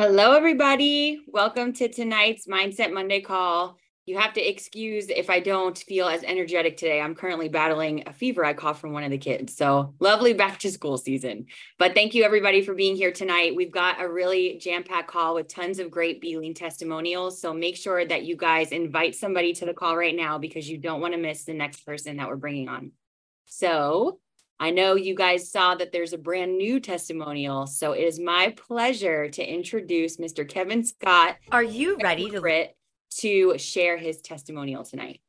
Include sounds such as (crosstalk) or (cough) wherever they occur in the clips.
Hello, everybody. Welcome to tonight's Mindset Monday call. You have to excuse if I don't feel as energetic today. I'm currently battling a fever I caught from one of the kids. So lovely back to school season. But thank you, everybody, for being here tonight. We've got a really jam packed call with tons of great B Lean testimonials. So make sure that you guys invite somebody to the call right now because you don't want to miss the next person that we're bringing on. So I know you guys saw that there's a brand new testimonial. So it is my pleasure to introduce Mr. Kevin Scott. Are you ready to to share his testimonial tonight?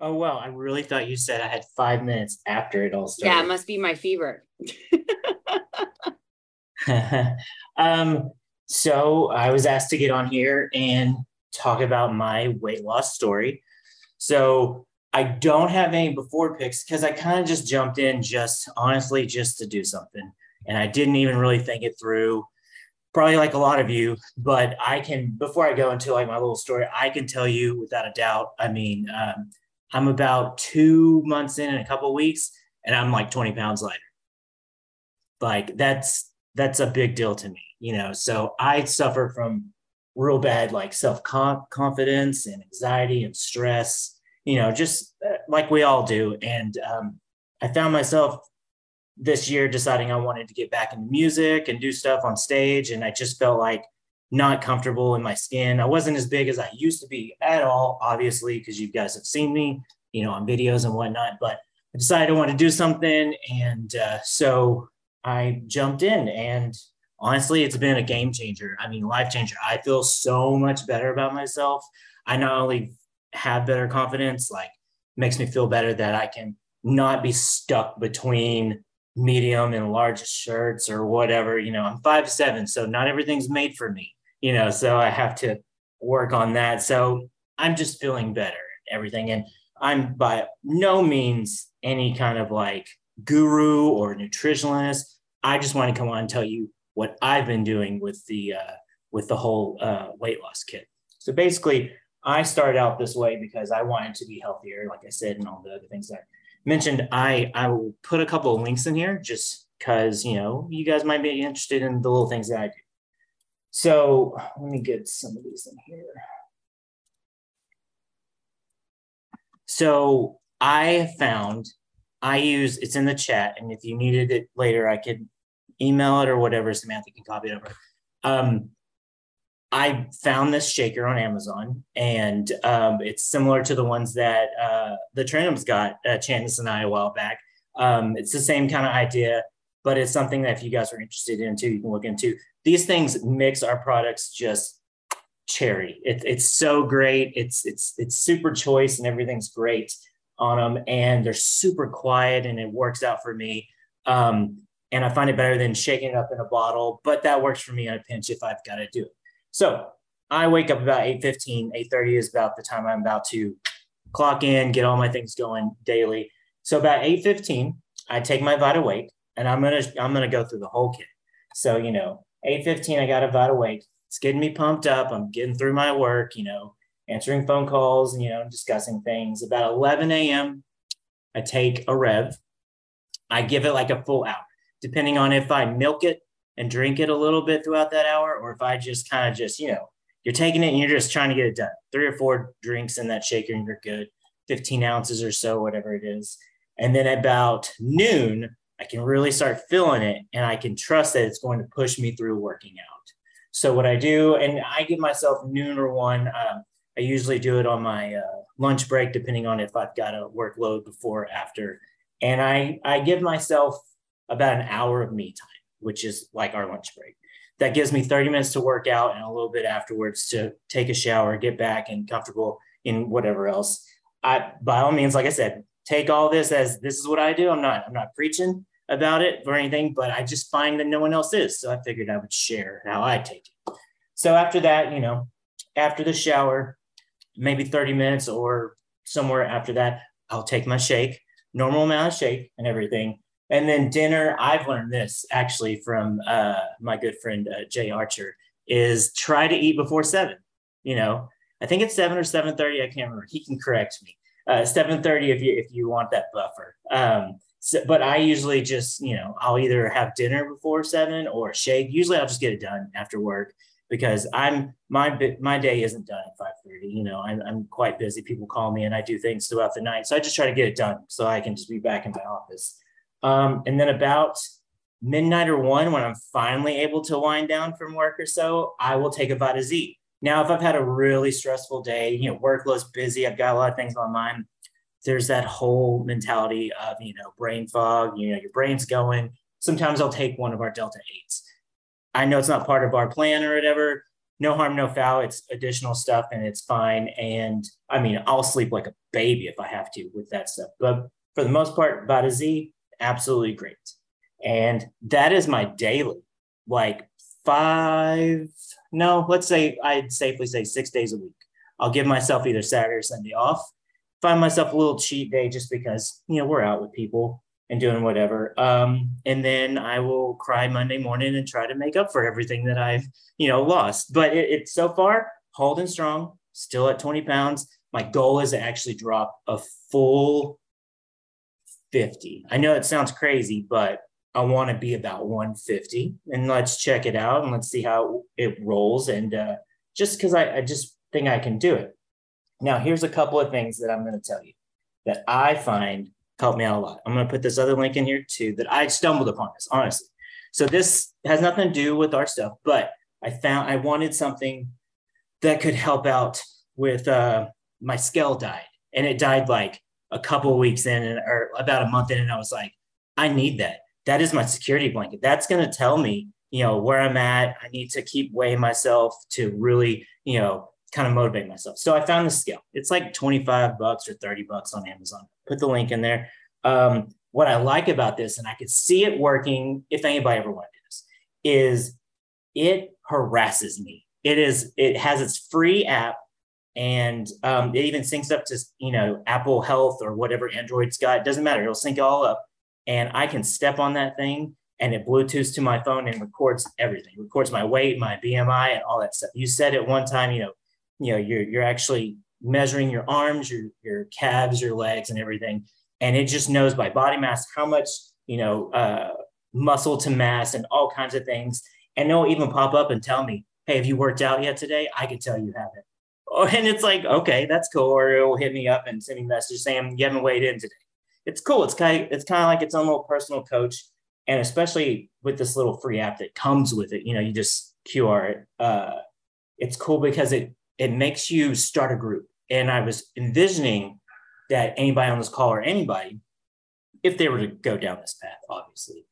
Oh well, I really thought you said I had five minutes after it all started. Yeah, it must be my fever. (laughs) um, so I was asked to get on here and talk about my weight loss story. So I don't have any before picks because I kind of just jumped in just honestly just to do something. And I didn't even really think it through, probably like a lot of you. But I can, before I go into like my little story, I can tell you without a doubt. I mean, um, I'm about two months in in a couple weeks, and I'm like 20 pounds lighter. Like that's that's a big deal to me, you know. So I suffer from real bad like self confidence and anxiety and stress you know, just uh, like we all do. And um, I found myself this year deciding I wanted to get back into music and do stuff on stage. And I just felt like not comfortable in my skin. I wasn't as big as I used to be at all, obviously, because you guys have seen me, you know, on videos and whatnot. But I decided I wanted to do something. And uh, so I jumped in and honestly, it's been a game changer. I mean, life changer. I feel so much better about myself. I not only have better confidence, like makes me feel better that I can not be stuck between medium and large shirts or whatever. You know, I'm five seven, so not everything's made for me, you know, so I have to work on that. So I'm just feeling better, and everything. And I'm by no means any kind of like guru or nutritionist. I just want to come on and tell you what I've been doing with the uh, with the whole uh, weight loss kit. So basically, I started out this way because I wanted to be healthier, like I said, and all the other things that I mentioned. I I will put a couple of links in here just because you know you guys might be interested in the little things that I do. So let me get some of these in here. So I found I use it's in the chat, and if you needed it later, I could email it or whatever. Samantha can copy it over. Um, I found this shaker on Amazon, and um, it's similar to the ones that uh, the Trenums got, uh, and I, a while back. Um, it's the same kind of idea, but it's something that if you guys are interested in too, you can look into. These things mix our products just cherry. It, it's so great. It's it's it's super choice, and everything's great on them, and they're super quiet, and it works out for me. Um, and I find it better than shaking it up in a bottle, but that works for me on a pinch if I've got to do it. So I wake up about 8.15, 8.30 is about the time I'm about to clock in, get all my things going daily. So about 8.15, I take my Vita Wake and I'm gonna I'm gonna go through the whole kit. So, you know, 8.15, I got a Vita Wake. It's getting me pumped up. I'm getting through my work, you know, answering phone calls and, you know, discussing things. About 11 a.m., I take a Rev. I give it like a full hour, depending on if I milk it and drink it a little bit throughout that hour, or if I just kind of just, you know, you're taking it and you're just trying to get it done. Three or four drinks in that shaker and you're good. 15 ounces or so, whatever it is. And then about noon, I can really start feeling it and I can trust that it's going to push me through working out. So, what I do, and I give myself noon or one, um, I usually do it on my uh, lunch break, depending on if I've got a workload before or after. And I, I give myself about an hour of me time which is like our lunch break. That gives me 30 minutes to work out and a little bit afterwards to take a shower, get back and comfortable in whatever else. I, by all means, like I said, take all this as this is what I do. I'm not, I'm not preaching about it or anything, but I just find that no one else is. So I figured I would share how I take it. So after that, you know, after the shower, maybe 30 minutes or somewhere after that, I'll take my shake, normal amount of shake and everything. And then dinner, I've learned this actually from uh, my good friend uh, Jay Archer, is try to eat before seven. You know, I think it's seven or seven thirty. I can't remember. He can correct me. Uh, seven thirty if you if you want that buffer. Um, So, but I usually just, you know, I'll either have dinner before seven or a shake. Usually I'll just get it done after work because I'm my my day isn't done at 5:30. You know, I'm, I'm quite busy. People call me and I do things throughout the night. So I just try to get it done so I can just be back in my office. Um, and then about midnight or one, when I'm finally able to wind down from work or so, I will take a Vita Z. Now, if I've had a really stressful day, you know, workload's busy, I've got a lot of things on my mind. There's that whole mentality of, you know, brain fog, you know, your brain's going. Sometimes I'll take one of our Delta 8s I know it's not part of our plan or whatever. No harm, no foul. It's additional stuff and it's fine. And I mean, I'll sleep like a baby if I have to with that stuff. But for the most part, Vita Z, absolutely great. And that is my daily, like five, no, let's say I'd safely say six days a week. I'll give myself either Saturday or Sunday off. Find myself a little cheat day just because, you know, we're out with people and doing whatever. Um, and then I will cry Monday morning and try to make up for everything that I've, you know, lost. But it, it's so far holding strong, still at 20 pounds. My goal is to actually drop a full 50. I know it sounds crazy, but I want to be about 150 and let's check it out and let's see how it rolls. And uh, just because I, I just think I can do it. Now, here's a couple of things that I'm going to tell you that I find helped me out a lot. I'm going to put this other link in here too that I stumbled upon this, honestly. So this has nothing to do with our stuff, but I found I wanted something that could help out with uh, my scale died. And it died like a couple weeks in and, or about a month in. And I was like, I need that. That is my security blanket. That's going to tell me, you know, where I'm at. I need to keep weighing myself to really, you know, kind of motivate myself. So I found the scale. It's like 25 bucks or 30 bucks on Amazon. Put the link in there. Um, what I like about this, and I could see it working if anybody ever wanted this, is it harasses me. It is, it has its free app and um, it even syncs up to, you know, Apple Health or whatever Android's got. It doesn't matter. It'll sync it all up. And I can step on that thing and it Bluetooths to my phone and records everything. It records my weight, my BMI, and all that stuff. You said it one time, you know, you know you're you're actually measuring your arms your your calves your legs and everything and it just knows by body mass how much you know uh, muscle to mass and all kinds of things and it'll even pop up and tell me hey have you worked out yet today i can tell you haven't oh, (laughs) and it's like okay that's cool or it'll hit me up and send me a message saying you haven't weighed in today it's cool it's kind of, it's kind of like its own little personal coach and especially with this little free app that comes with it you know you just qr it uh, it's cool because it it makes you start a group. And I was envisioning that anybody on this call or anybody, if they were to go down this path, obviously,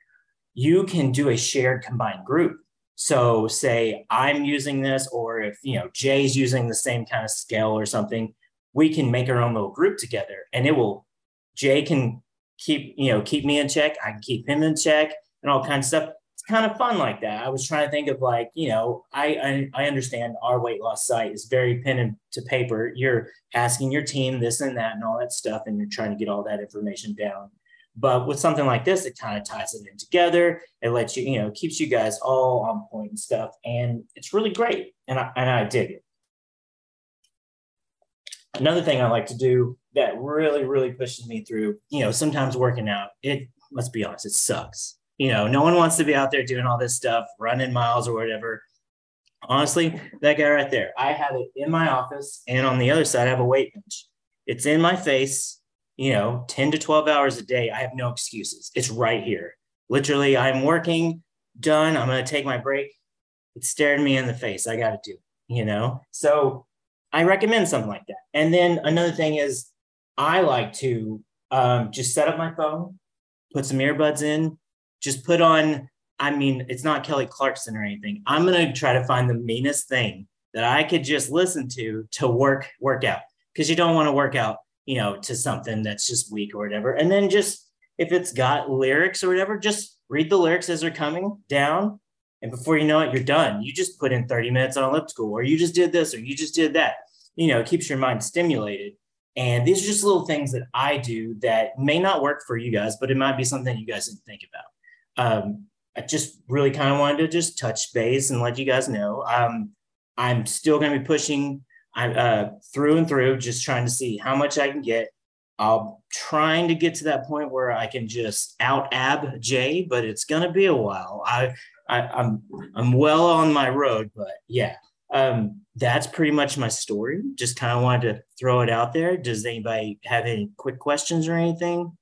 you can do a shared combined group. So say I'm using this, or if you know Jay's using the same kind of scale or something, we can make our own little group together, and it will. Jay can keep you know keep me in check. I can keep him in check, and all kinds of stuff It's kind of fun like that. I was trying to think of like, you know, I, I, I understand our weight loss site is very pen and to paper. You're asking your team this and that and all that stuff, and you're trying to get all that information down. But with something like this, it kind of ties it in together. It lets you, you know, keeps you guys all on point and stuff, and it's really great. And I and I dig it. Another thing I like to do that really, really pushes me through, you know, sometimes working out, it let's be honest, it sucks you know, no one wants to be out there doing all this stuff, running miles or whatever. Honestly, that guy right there, I have it in my office, and on the other side, I have a weight bench. It's in my face, you know, 10 to 12 hours a day. I have no excuses. It's right here. Literally, I'm working, done. I'm going to take my break. It's staring me in the face. I got to do it, you know? So I recommend something like that. And then another thing is, I like to um, just set up my phone, put some earbuds in, just put on i mean it's not kelly clarkson or anything i'm to try to find the meanest thing that i could just listen to to work work out because you don't want to work out you know to something that's just weak or whatever. And then just if it's got lyrics or whatever just read the lyrics as they're coming down. And before you know it you're done. You just put in 30 minutes on elliptical or you just did this or you just did that. You know it keeps your mind stimulated. And these are just little things that i do that may not work for you guys but it might be something you guys didn't think about. Um, I just really kind of wanted to just touch base and let you guys know. Um, I'm still going to be pushing I, uh, through and through, just trying to see how much I can get. I'm trying to get to that point where I can just out ab Jay, but it's gonna be a while. I, I I'm I'm well on my road, but yeah, um, that's pretty much my story. Just kind of wanted to throw it out there. Does anybody have any quick questions or anything?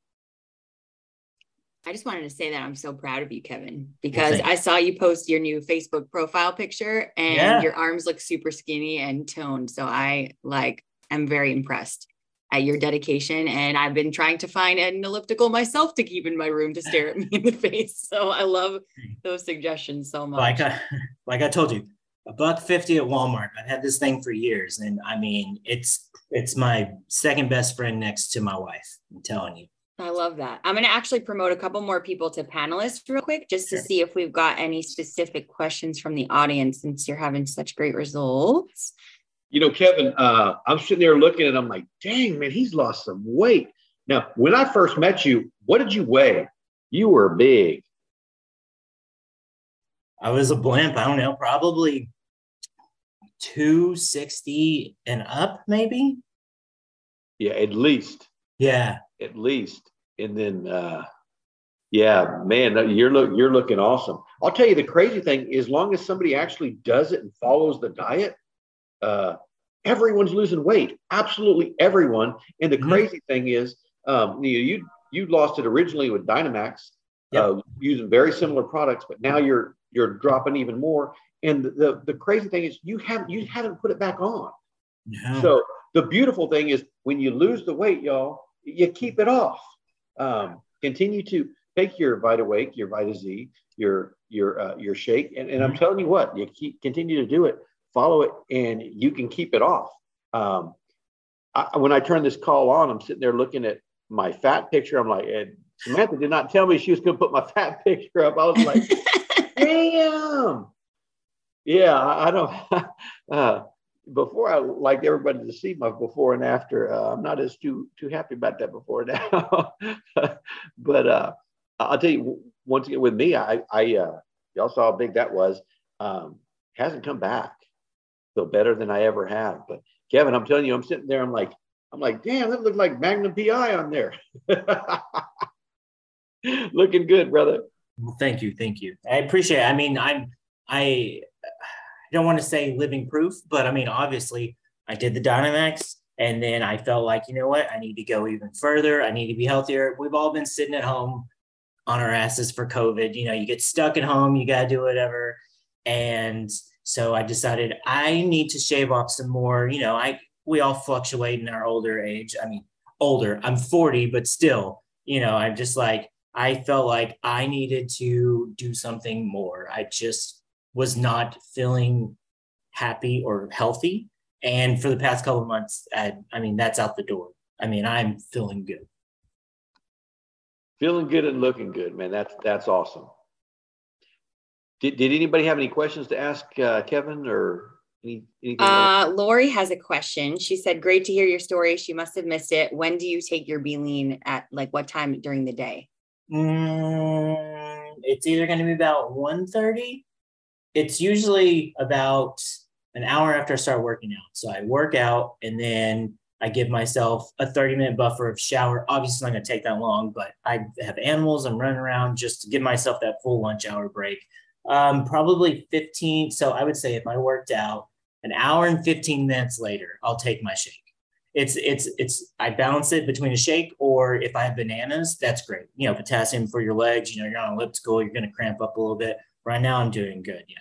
I just wanted to say that I'm so proud of you, Kevin, because well, I saw you post your new Facebook profile picture and yeah. your arms look super skinny and toned. So I like, I'm very impressed at your dedication. And I've been trying to find an elliptical myself to keep in my room to stare at me in the face. So I love those suggestions so much. Like I, (laughs) like I told you, a buck 50 at Walmart. I've had this thing for years. And I mean, it's, it's my second best friend next to my wife. I'm telling you. I love that. I'm going to actually promote a couple more people to panelists real quick just to see if we've got any specific questions from the audience since you're having such great results. You know, Kevin, uh, I'm sitting there looking and I'm like, dang, man, he's lost some weight. Now, when I first met you, what did you weigh? You were big. I was a blimp. I don't know, probably 260 and up, maybe. Yeah, at least. Yeah at least. And then, uh, yeah, man, you're look you're looking awesome. I'll tell you the crazy thing: as long as somebody actually does it and follows the diet, uh, everyone's losing weight. Absolutely everyone. And the mm-hmm. crazy thing is, um, you you you lost it originally with Dynamax, yep. uh, using very similar products, but now you're you're dropping even more. And the the crazy thing is, you haven't you haven't put it back on. No. So the beautiful thing is, when you lose the weight, y'all, you keep it off. Um, continue to take your Vita Wake, your Vita Z, your your uh, your shake, and, and I'm mm-hmm. telling you what, you keep continue to do it, follow it, and you can keep it off. Um, I, when I turn this call on, I'm sitting there looking at my fat picture. I'm like, Samantha did not tell me she was going to put my (laughs) fat picture up. I was like, (laughs) damn. Yeah, I, I don't. (laughs) Uh, before I liked everybody to see my before and after. Uh, I'm not as too too happy about that before (laughs) now. but uh, I'll tell you once again with me, I I uh, y'all saw how big that was. Um, hasn't come back. Feel better than I ever have. But Kevin, I'm telling you, I'm sitting there. I'm like, I'm like, damn, that looks like Magnum PI on there. (laughs) Looking good, brother. Well, thank you, thank you. I appreciate. It. I mean, I'm I I don't want to say living proof, but I mean, obviously, I did the Dynamax, and then I felt like, you know what, I need to go even further. I need to be healthier. We've all been sitting at home on our asses for COVID. You know, you get stuck at home, you got to do whatever. And so I decided I need to shave off some more. You know, I we all fluctuate in our older age. I mean, older. I'm 40, but still, you know, I'm just like I felt like I needed to do something more. I just was not feeling happy or healthy. And for the past couple of months, I, I mean, that's out the door. I mean, I'm feeling good. Feeling good and looking good, man. That's that's awesome. Did, did anybody have any questions to ask uh, Kevin or any, anything? Uh, Lori has a question. She said, "Great to hear your story. She must have missed it. When do you take your B-lean at like what time during the day?" Mm, it's either going to be about 1.30 it's usually about an hour after I start working out. So I work out and then I give myself a 30 minute buffer of shower. Obviously, it's not going to take that long, but I have animals. I'm running around just to give myself that full lunch hour break. Um, probably 15. So I would say if I worked out an hour and 15 minutes later, I'll take my shake. It's, it's, it's, I balance it between a shake or if I have bananas, that's great. You know, potassium for your legs, you know, you're on elliptical, you're going to cramp up a little bit. Right now, I'm doing good. Yeah.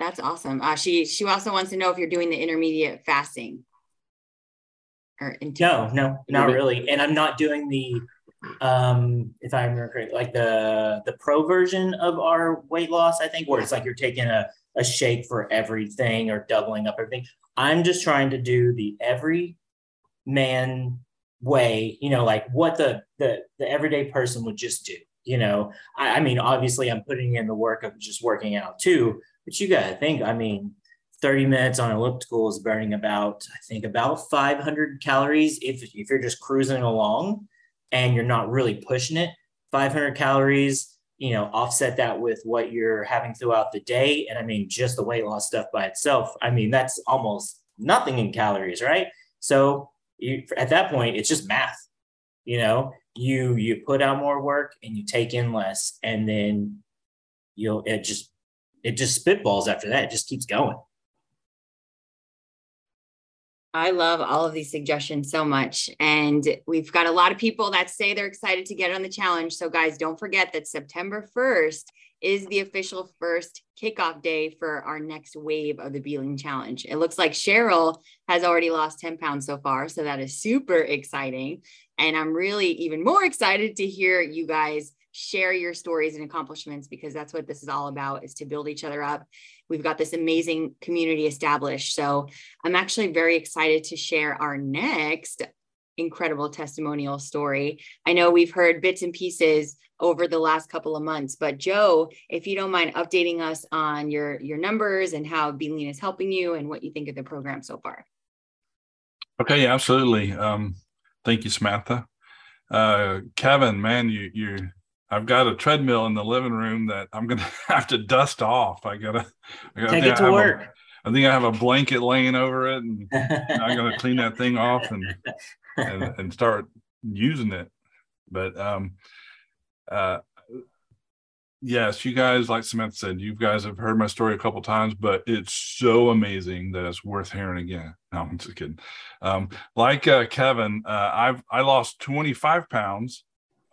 That's awesome. Uh, she she also wants to know if you're doing the intermediate fasting. Or no, no, not really. And I'm not doing the um if I remember correctly, like the the pro version of our weight loss, I think, where it's like you're taking a, a shake for everything or doubling up everything. I'm just trying to do the every man way, you know, like what the the the everyday person would just do. You know, I, I mean, obviously I'm putting in the work of just working out too, but you got to think, I mean, 30 minutes on elliptical is burning about, I think, about 500 calories if, if you're just cruising along and you're not really pushing it. 500 calories, you know, offset that with what you're having throughout the day. And I mean, just the weight loss stuff by itself, I mean, that's almost nothing in calories, right? So you, at that point, it's just math. You know, you you put out more work and you take in less, and then you'll it just it just spitballs after that. It just keeps going. I love all of these suggestions so much. And we've got a lot of people that say they're excited to get on the challenge. So, guys, don't forget that September 1st is the official first kickoff day for our next wave of the Be Lean Challenge. It looks like Cheryl has already lost 10 pounds so far. So, that is super exciting. And I'm really even more excited to hear you guys share your stories and accomplishments because that's what this is all about is to build each other up we've got this amazing community established so i'm actually very excited to share our next incredible testimonial story i know we've heard bits and pieces over the last couple of months but joe if you don't mind updating us on your your numbers and how Be Lean is helping you and what you think of the program so far okay absolutely um, thank you samantha uh, kevin man you you I've got a treadmill in the living room that I'm gonna (laughs) have to dust off. I gotta, I gotta take it to work. A, I think I have a blanket laying over it, and (laughs) I'm gonna clean that thing off and, (laughs) and and start using it. But um, uh, yes, you guys, like Samantha said, you guys have heard my story a couple times, but it's so amazing that it's worth hearing again. No, I'm just kidding. Um, like uh, Kevin, uh, I've I lost 25 pounds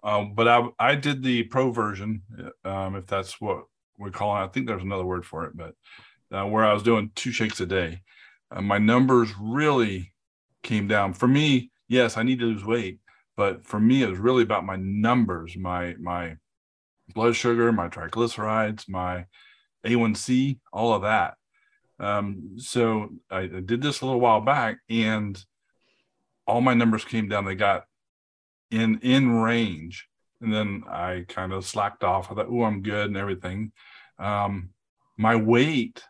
um, but I I did the pro version, um, if that's what we call it. I think there's another word for it, but uh, where I was doing two shakes a day, uh, my numbers really came down. For me, yes, I need to lose weight, but for me, it was really about my numbers, my my blood sugar, my triglycerides, my A1C, all of that. Um, so I, I did this a little while back, and all my numbers came down. They got in in range. And then I kind of slacked off. I thought, oh, I'm good and everything. Um, my weight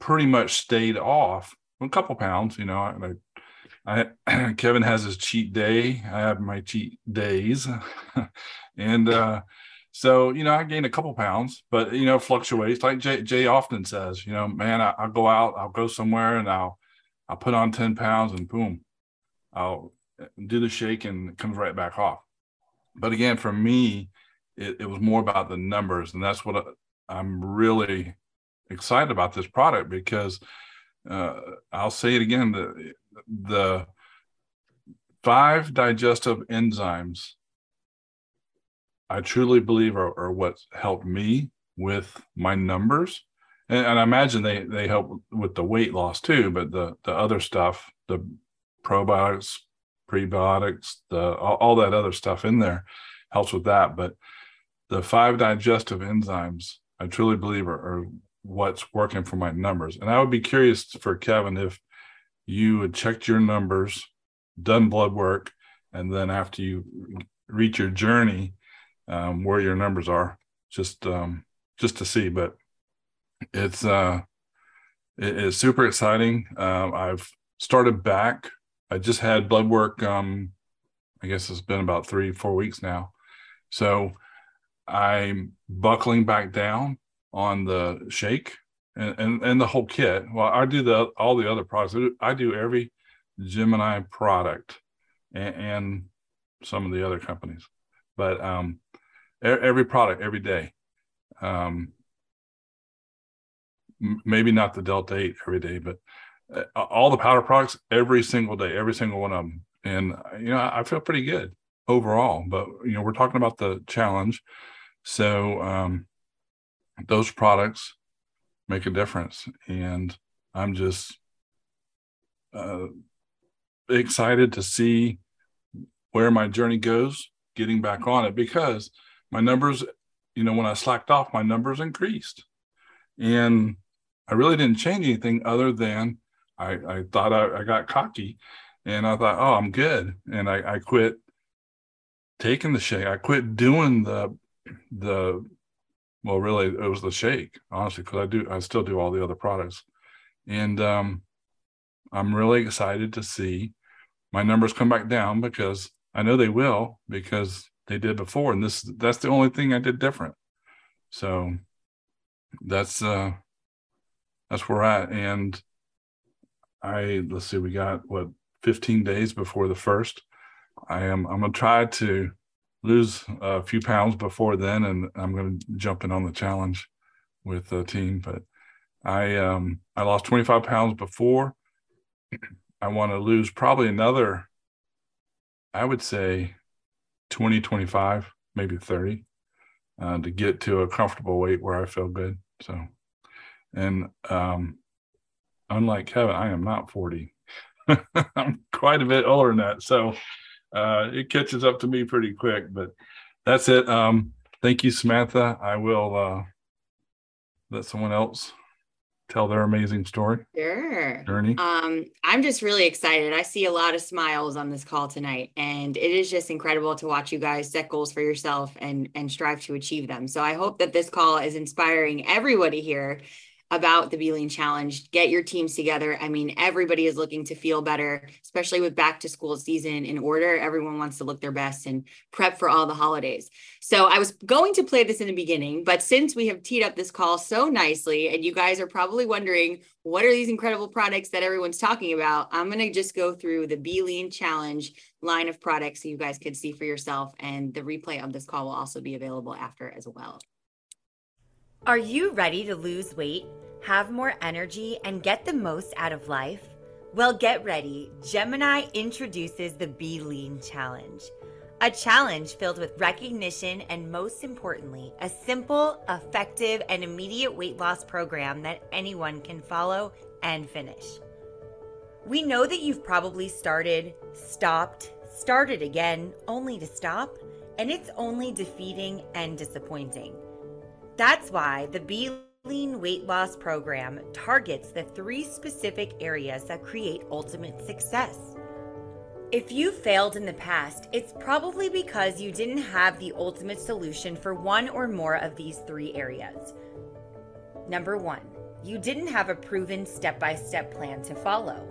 pretty much stayed off a couple pounds. You know, I, I (clears throat) Kevin has his cheat day. I have my cheat days, (laughs) and uh, so you know I gained a couple pounds, but you know fluctuates. Like Jay, Jay often says, you know, man, I, will go out, I'll go somewhere, and I'll I'll put on ten pounds, and boom, I'll do the shake and it comes right back off. But again, for me, it, it was more about the numbers, and that's what I, am really excited about this product because uh, I'll say it again: the the five digestive enzymes I truly believe are, are what helped me with my numbers. And, and, I imagine they they help with the weight loss too, but the the other stuff, the probiotics, prebiotics, the all, all that other stuff in there helps with that. But the five digestive enzymes, I truly believe are, are what's working for my numbers. And I would be curious for Kevin if you had checked your numbers, done blood work, and then after you reach your journey, um, where your numbers are, just um, just to see. But it's uh, it, it's super exciting. Um, I've started back I just had blood work. Um, I guess it's been about three, four weeks now. So I'm buckling back down on the shake and, and, and the whole kit. Well, I do the all the other products. I do every Gemini product and, and some of the other companies, but um, every product every day. Um, maybe not the Delta 8 every day, but uh, all the powder products every single day, every single one of them. And, you know, I feel pretty good overall, but, you know, we're talking about the challenge. So um, those products make a difference. And I'm just uh, excited to see where my journey goes getting back on it because my numbers, you know, when I slacked off, my numbers increased. And I really didn't change anything other than I, I thought I, I got cocky and I thought, oh, I'm good. And I, I quit taking the shake. I quit doing the, the, well, really it was the shake, honestly, because I do, I still do all the other products. And um, I'm really excited to see my numbers come back down because I know they will because they did before. And this, that's the only thing I did different. So that's, uh, that's where at. And I let's see, we got what 15 days before the first. I am I'm gonna try to lose a few pounds before then, and I'm gonna jump in on the challenge with the team. But I um I lost 25 pounds before. I want to lose probably another, I would say 20, 25, maybe 30 uh, to get to a comfortable weight where I feel good. So, and um, unlike Kevin, I am not 40. (laughs) I'm quite a bit older than that. So uh, it catches up to me pretty quick, but that's it. Um, thank you, Samantha. I will uh, let someone else tell their amazing story Sure. journey. Um, I'm just really excited. I see a lot of smiles on this call tonight, and it is just incredible to watch you guys set goals for yourself and and strive to achieve them. So I hope that this call is inspiring everybody here about the Be Lean Challenge. Get your teams together. I mean, everybody is looking to feel better, especially with back to school season in order. Everyone wants to look their best and prep for all the holidays. So I was going to play this in the beginning, but since we have teed up this call so nicely, and you guys are probably wondering what are these incredible products that everyone's talking about, I'm going to just go through the Be Lean Challenge line of products so you guys could see for yourself. And the replay of this call will also be available after as well. Are you ready to lose weight, have more energy, and get the most out of life? Well, get ready. Gemini introduces the Be Lean Challenge. A challenge filled with recognition and, most importantly, a simple, effective, and immediate weight loss program that anyone can follow and finish. We know that you've probably started, stopped, started again, only to stop, and it's only defeating and disappointing. That's why the Be Lean Weight Loss Program targets the three specific areas that create ultimate success. If you failed in the past, it's probably because you didn't have the ultimate solution for one or more of these three areas. Number one, you didn't have a proven step by step plan to follow.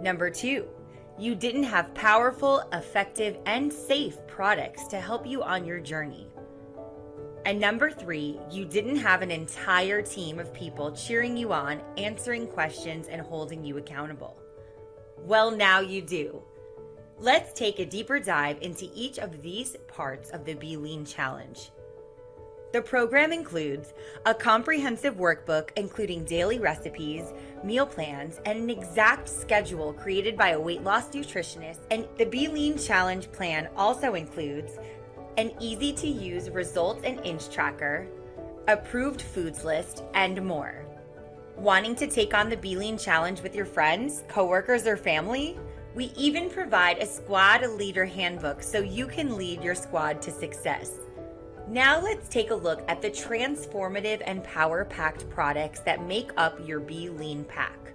Number two, you didn't have powerful, effective, and safe products to help you on your journey. And number three, you didn't have an entire team of people cheering you on, answering questions, and holding you accountable. Well, now you do. Let's take a deeper dive into each of these parts of the Be Lean Challenge. The program includes a comprehensive workbook including daily recipes, meal plans, and an exact schedule created by a weight loss nutritionist. And the Be Lean Challenge plan also includes an easy to use results and inch tracker, approved foods list, and more. Wanting to take on the Be Lean Challenge with your friends, coworkers, or family? We even provide a squad leader handbook so you can lead your squad to success. Now let's take a look at the transformative and power packed products that make up your Be Lean pack.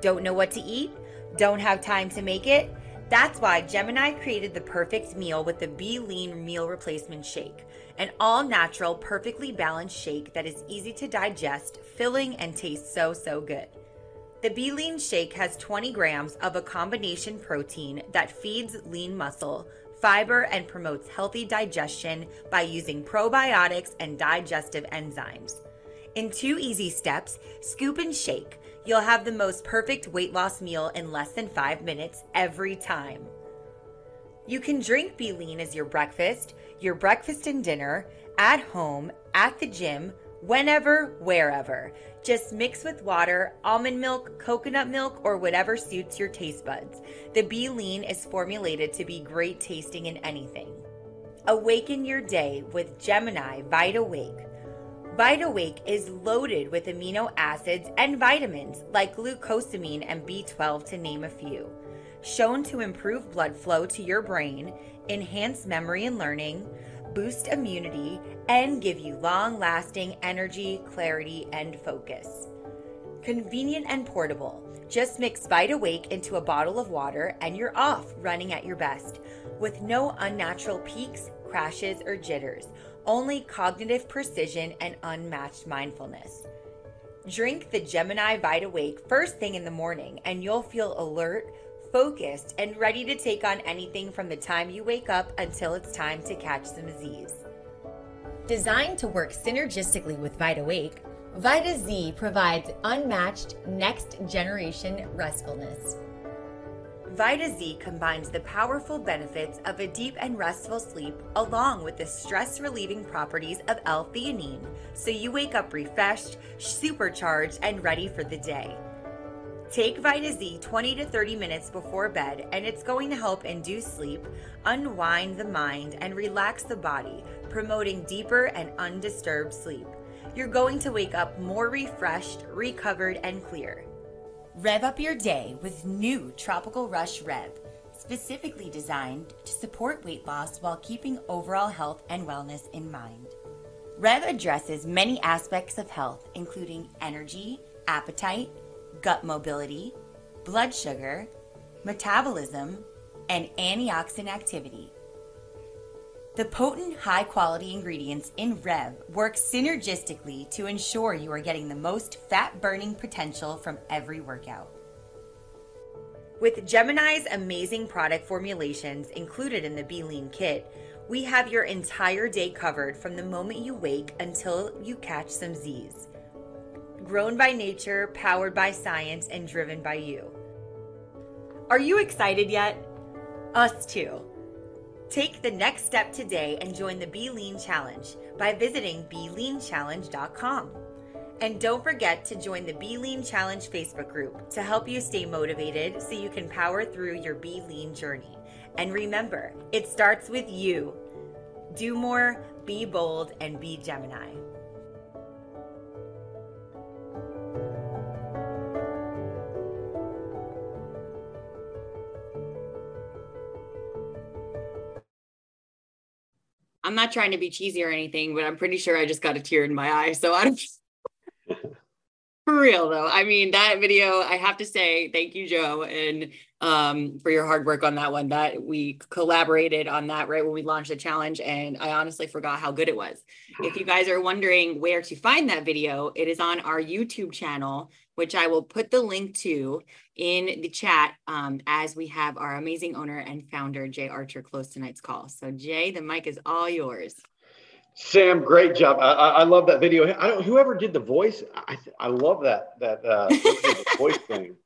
Don't know what to eat? Don't have time to make it? That's why Gemini created the perfect meal with the Be Lean Meal Replacement Shake, an all natural, perfectly balanced shake that is easy to digest, filling, and tastes so, so good. The Be Lean Shake has 20 grams of a combination protein that feeds lean muscle, fiber, and promotes healthy digestion by using probiotics and digestive enzymes. In two easy steps, scoop and shake, you'll have the most perfect weight loss meal in less than five minutes every time. You can drink Be Lean as your breakfast, your breakfast and dinner, at home, at the gym, whenever, wherever. Just mix with water, almond milk, coconut milk, or whatever suits your taste buds. The Be Lean is formulated to be great tasting in anything. Awaken your day with Gemini Vita Wake. VitaWake is loaded with amino acids and vitamins like glucosamine and B12, to name a few. Shown to improve blood flow to your brain, enhance memory and learning, boost immunity, and give you long lasting energy, clarity, and focus. Convenient and portable. Just mix VitaWake into a bottle of water and you're off running at your best with no unnatural peaks, crashes, or jitters only cognitive precision and unmatched mindfulness. Drink the Gemini Vita Wake first thing in the morning, and you'll feel alert, focused, and ready to take on anything from the time you wake up until it's time to catch some Z's. Designed to work synergistically with Vita Wake, Vita Z provides unmatched next generation restfulness. Vita Z combines the powerful benefits of a deep and restful sleep along with the stress relieving properties of L theanine, so you wake up refreshed, supercharged, and ready for the day. Take Vita Z 20 to 30 minutes before bed, and it's going to help induce sleep, unwind the mind, and relax the body, promoting deeper and undisturbed sleep. You're going to wake up more refreshed, recovered, and clear. Rev up your day with new Tropical Rush Rev, specifically designed to support weight loss while keeping overall health and wellness in mind. Rev addresses many aspects of health, including energy, appetite, gut mobility, blood sugar, metabolism, and antioxidant activity. The potent, high quality ingredients in Rev work synergistically to ensure you are getting the most fat burning potential from every workout. With Gemini's amazing product formulations included in the Be Lean kit, we have your entire day covered from the moment you wake until you catch some Z's. Grown by nature, powered by science, and driven by you. Are you excited yet? Us too. Take the next step today and join the Be Lean Challenge by visiting BeLeanChallenge.com. And don't forget to join the Be Lean Challenge Facebook group to help you stay motivated so you can power through your Be Lean journey. And remember, it starts with you. Do more, be bold, and be Gemini. I'm not trying to be cheesy or anything, but I'm pretty sure I just got a tear in my eye. So I don't. (laughs) For real though, I mean that video. I have to say thank you, Joe, and um, for your hard work on that one. That we collaborated on that right when we launched the challenge, and I honestly forgot how good it was. If you guys are wondering where to find that video, it is on our YouTube channel, which I will put the link to in the chat um, as we have our amazing owner and founder, Jay Archer, close tonight's call. So, Jay, the mic is all yours. Sam, great job. I, I, love that video. I don't. Whoever did the voice, I, I love that that uh, (laughs) voice thing.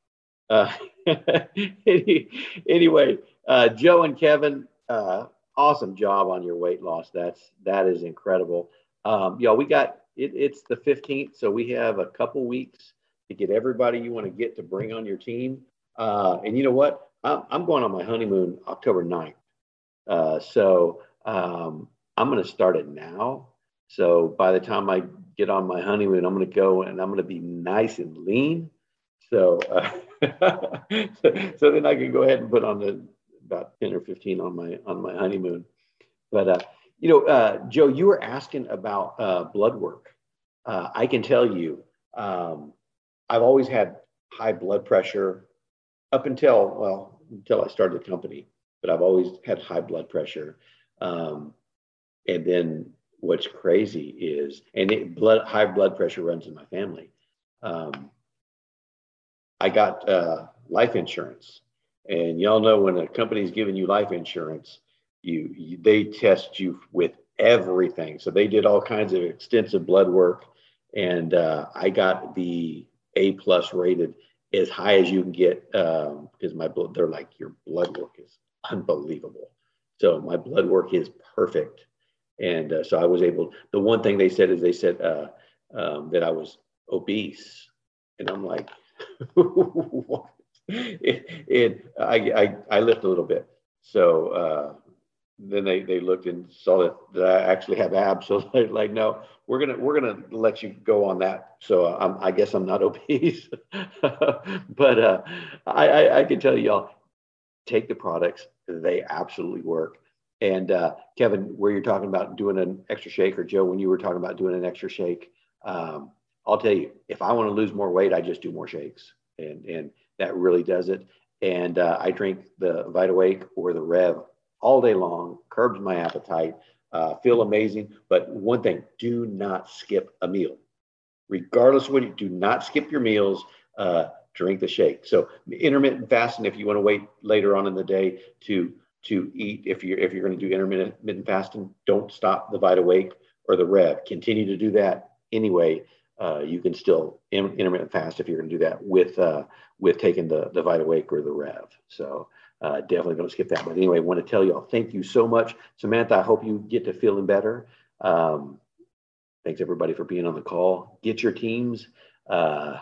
Uh, (laughs) anyway, uh, Joe and Kevin, uh, awesome job on your weight loss. That's that is incredible. Um, y'all, we got it, it's the 15th, so we have a couple weeks to get everybody you want to get to bring on your team. Uh, and you know what? I'm, going on my honeymoon October 9th. Uh, so um, I'm going to start it now. So by the time I get on my honeymoon, I'm going to go and I'm going to be nice and lean. So, uh, (laughs) so then I can go ahead and put on the about 10 or 15 on my on my honeymoon. But uh, you know, uh, Joe, you were asking about uh, blood work. I can tell you, um, I've always had high blood pressure up until, well, until I started the company, but I've always had high blood pressure. Um, and then what's crazy is, and it, blood, high blood pressure runs in my family. Um, I got uh, life insurance, and y'all know when a company's giving you life insurance, you, you they test you with everything. So they did all kinds of extensive blood work, and uh, I got the a plus rated as high as you can get because um, my blood, they're like, your blood work is unbelievable. So my blood work is perfect. And uh, so I was able, the one thing they said is they said uh, um, that I was obese. And I'm like, (laughs) what? And, I, I, I lift a little bit. So uh, then they, they looked and saw that, that I actually have abs. (laughs) So they're like, no, we're gonna we're gonna let you go on that. So uh, i guess I'm not (laughs) obese, but uh, I, I, I can tell y'all take the products. They absolutely work. And uh, Kevin, where you're talking about doing an extra shake, or Joe, when you were talking about doing an extra shake, um, I'll tell you, if I want to lose more weight, I just do more shakes, and and that really does it. And uh, I drink the VitaWake or the Rev all day long, curbs my appetite, uh, feel amazing. But one thing, do not skip a meal. Regardless of what you do, not skip your meals. Uh, drink the shake. So intermittent fasting, if you want to wait later on in the day to to eat, if you're if you're going to do intermittent fasting, don't stop the VitaWake or the Rev. Continue to do that anyway. Uh, you can still intermittent fast if you're going to do that with uh, with taking the the VitaWake or the Rev. So uh, definitely to skip that. But anyway, I want to tell y'all thank you so much. Samantha, I hope you get to feeling better. Um, thanks everybody for being on the call. Get your teams. Uh,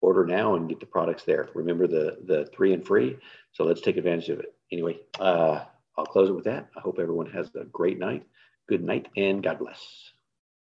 order now and get the products there. Remember the the three and free. So let's take advantage of it. Anyway, uh, I'll close it with that. I hope everyone has a great night. Good night and God bless.